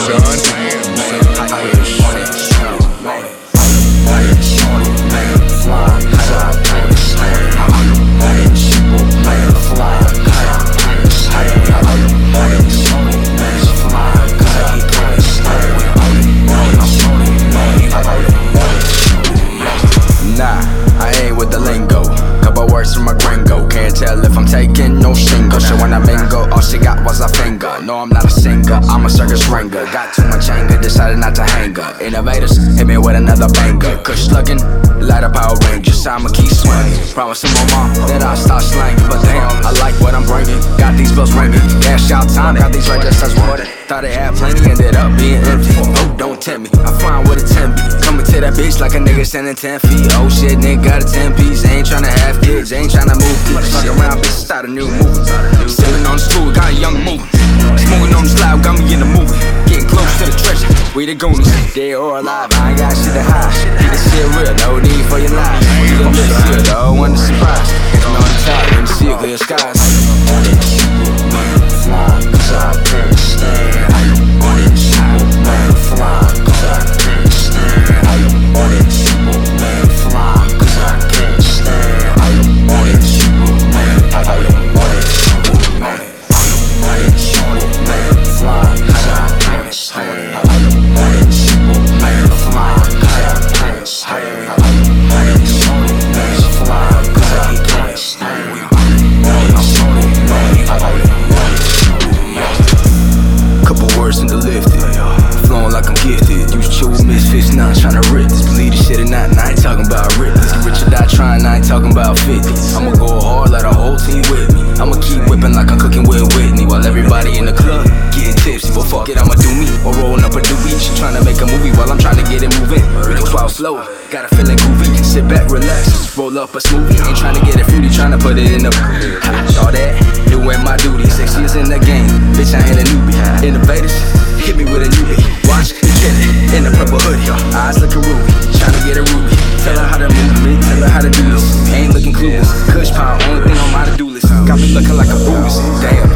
son. if I'm taking no shingle. She wanna mingle, all she got was a finger. No, I'm not a singer, I'm a circus ringer. Got too much anger, decided not to hang up. Innov8tors, hit me with another banger. Kush looking, light up our Rangers. I'ma keep swinging. Promising my mom that I'll stop slanging. But damn, I like what I'm bringing. Got these bills ringing. Cash out time, got these registers water. Thought it had plenty, ended up being empty. Oh, don't tempt me, I find what a 10. Coming to that bitch like a nigga standing 10 feet. Oh shit, nigga got a 10 piece Tryna have kids, ain't tryna move kids. Fuck around, bitch, start a new movie. Sitting on the stool, got a young movie. Smoking on the slab, got me in the movie. Getting close to the treasure. We the goonies, dead or alive. I ain't got shit to hide. Keep this shit real, no need for your lies. You gon' miss it, though, one surprise. Getting on the top, when you see a clear skies. Fly, cause I can't stand trying to this. Believe this shit or not, and I ain't talking about rip this. Get rich or die trying, I ain't talking about 50. I'ma go hard, let the whole team with me. I'ma keep whipping like I'm cooking with Whitney. While everybody in the club getting tipsy. But fuck it, I'ma do me. Or rolling up a doobie. She trying to make a movie while I'm trying to get it moving. Rico swallow slow, got a feeling groovy. Sit back, relax, roll up a smoothie. Ain't trying to get it fruity, trying to put it in the. All that, doing my duty. Six years in the game, bitch, I ain't a newbie. Innov8tors, her how to do this. Ain't looking clueless. Kush pound, only thing on my to do list. Got me looking like a Buddhist. Damn,